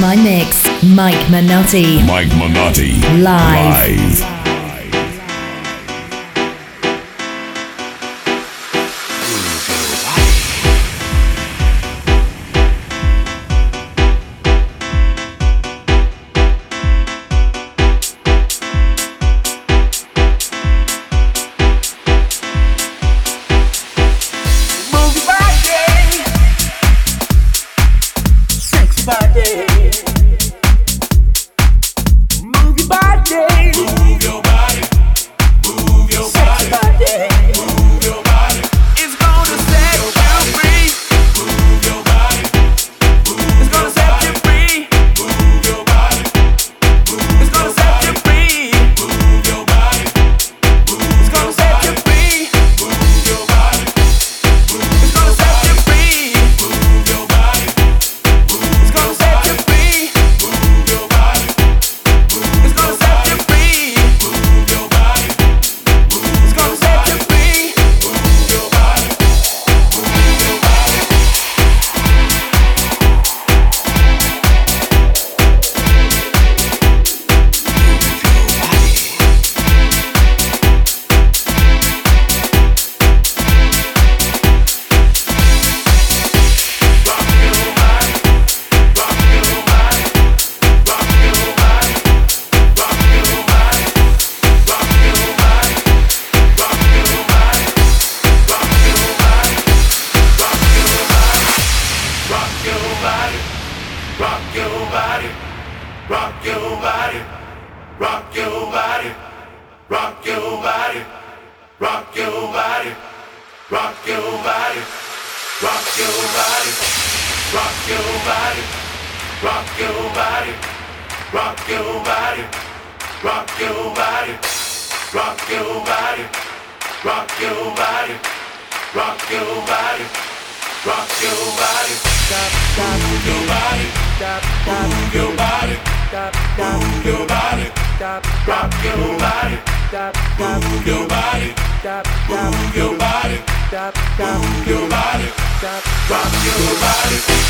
My Mix. Mike Minotti. Mike Minotti. Live. Live. rock your body, rock your body, rock your body, rock your body, rock your body, rock your body, rock your body, stop, stop, move your body, stop, stop, move your body, stop, stop, move your body, stop, rock your body, stop, stop, move your body, stop, stop, move your body, stop, stop, move your body, stop, rock your body.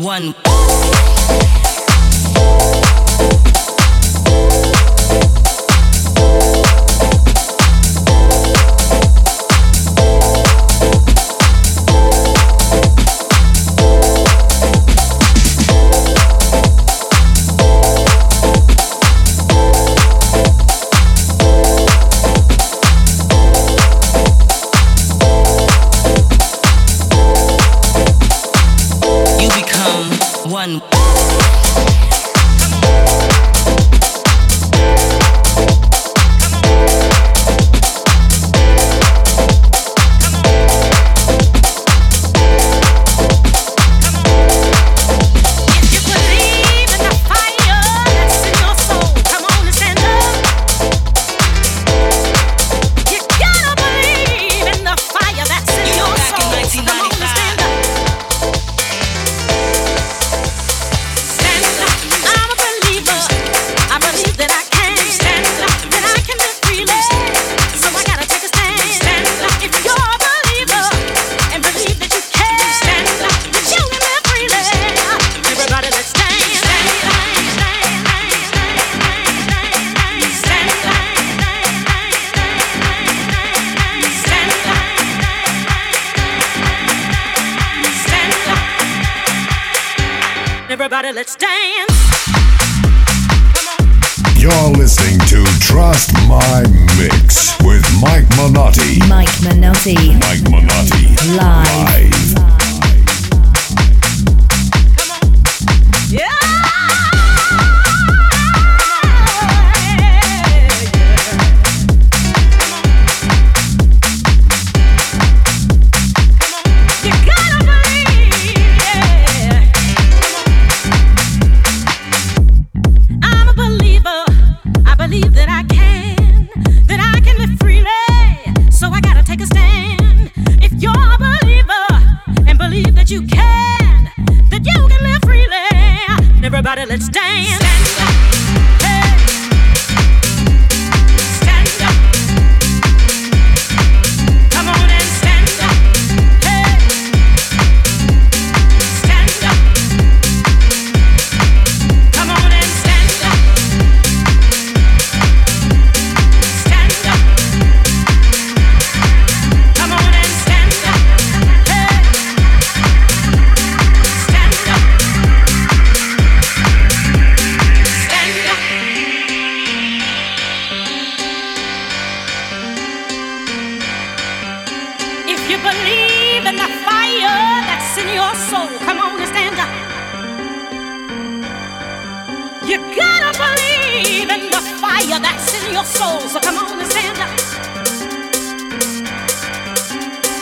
one. everybody, let's dance. You're listening to Trust My Mix with Mike Minotti. Mike Minotti. Mike Minotti. Live. Live. You gotta believe in the fire that's in your soul. So come on and stand up.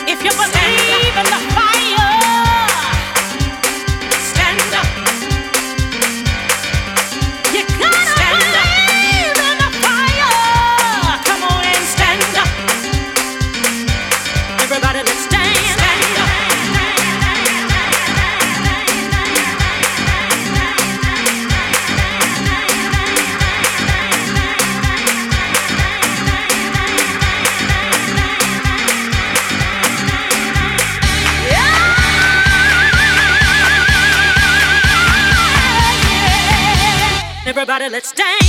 If you believe in the fire. let's dance.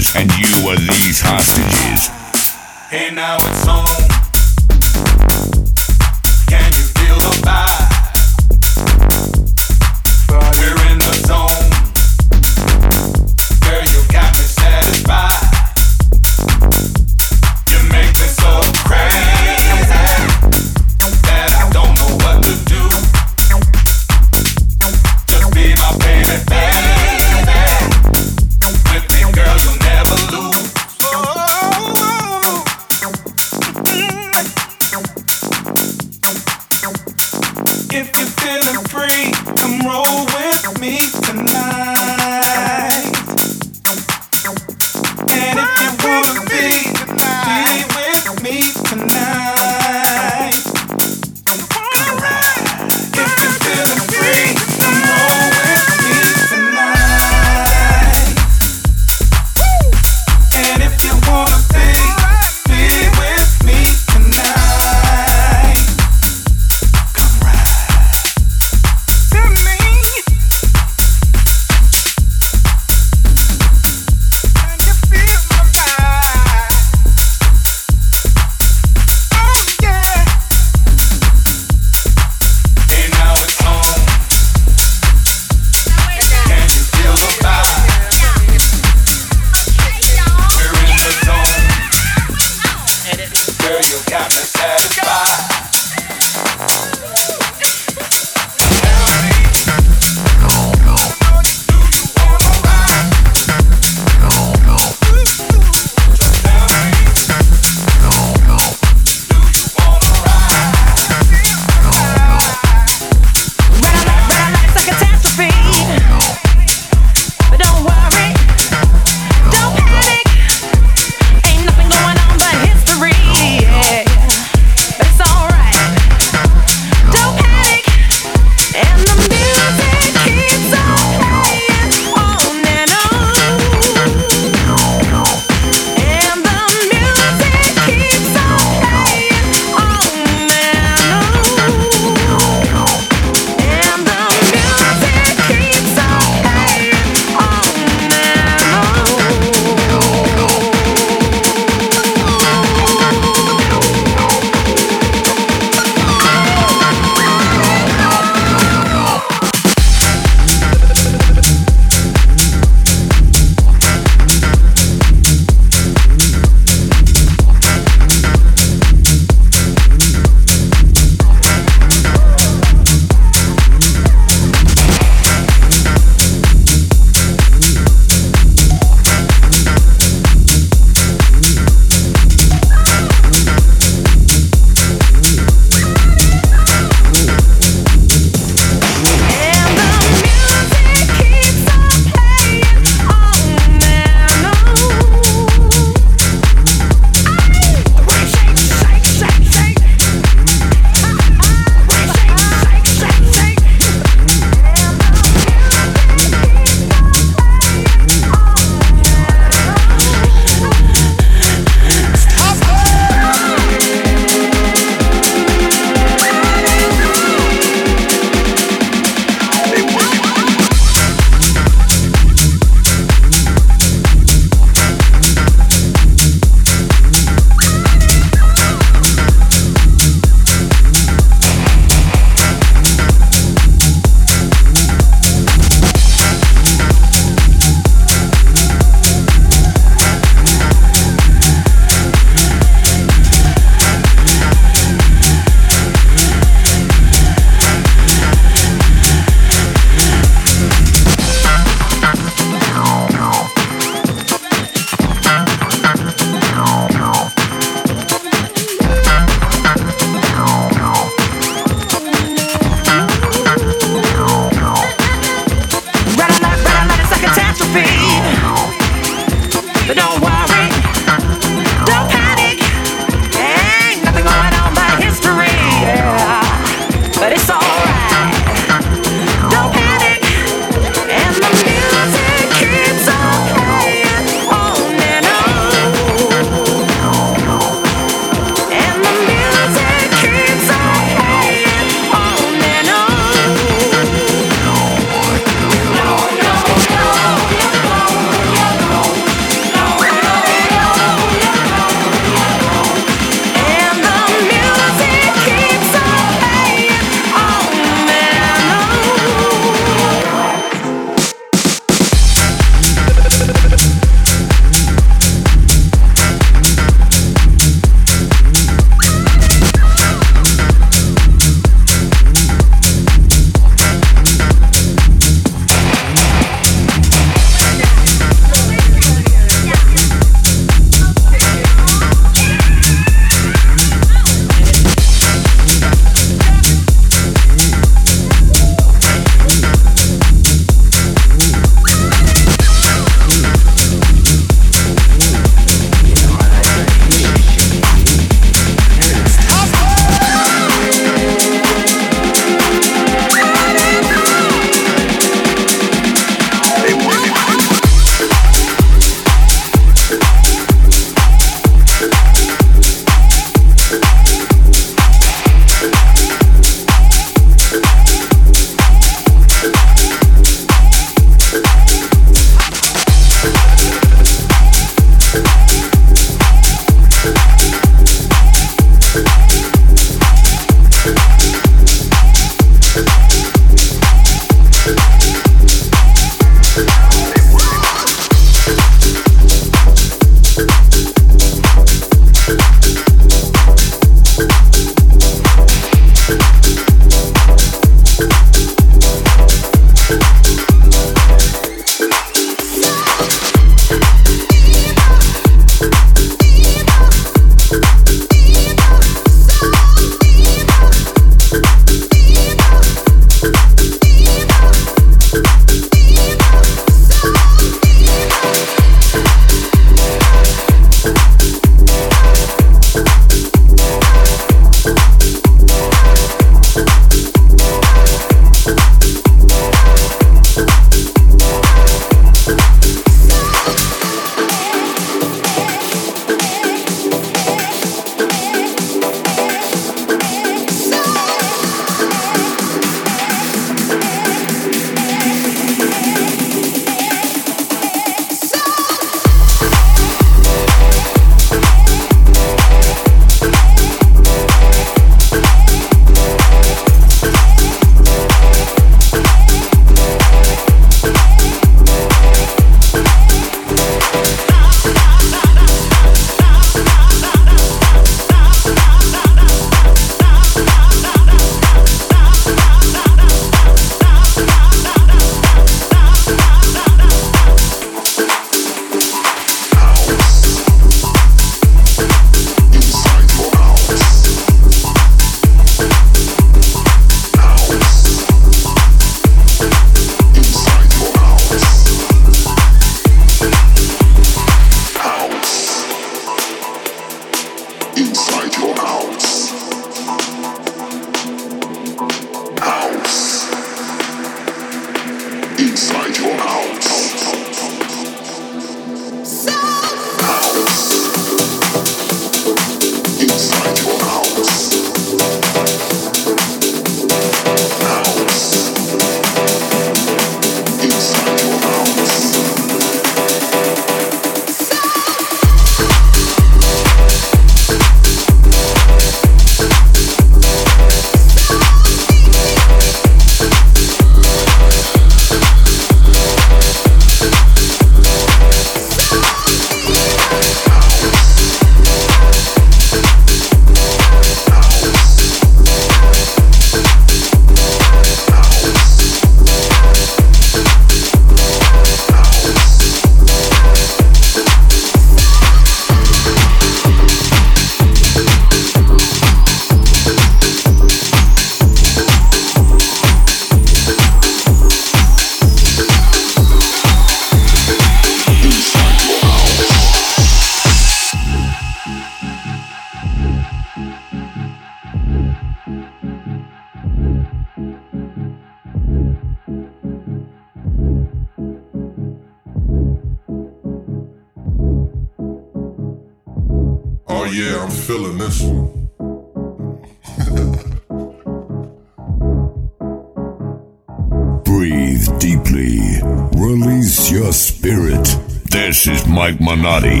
Mike Manotti.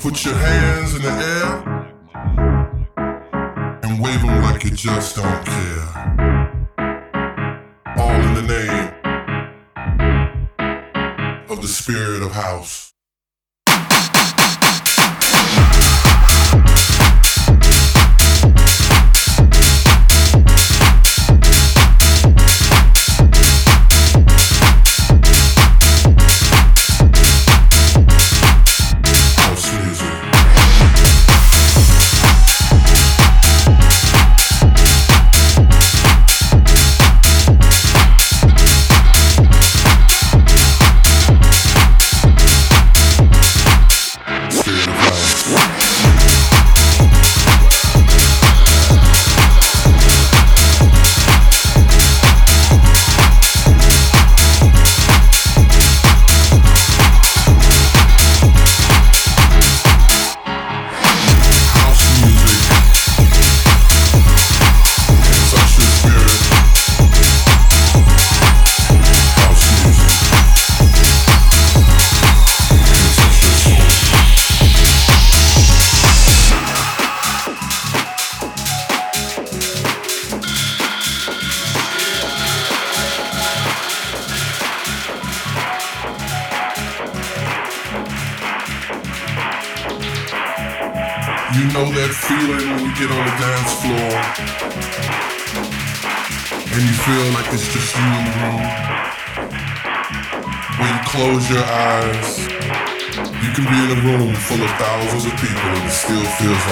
Put your hands in the air and wave them like you just don't care. All in the name of the spirit of house.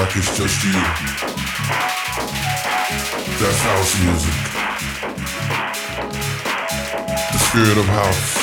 like it's just you. That's house music. The spirit of house.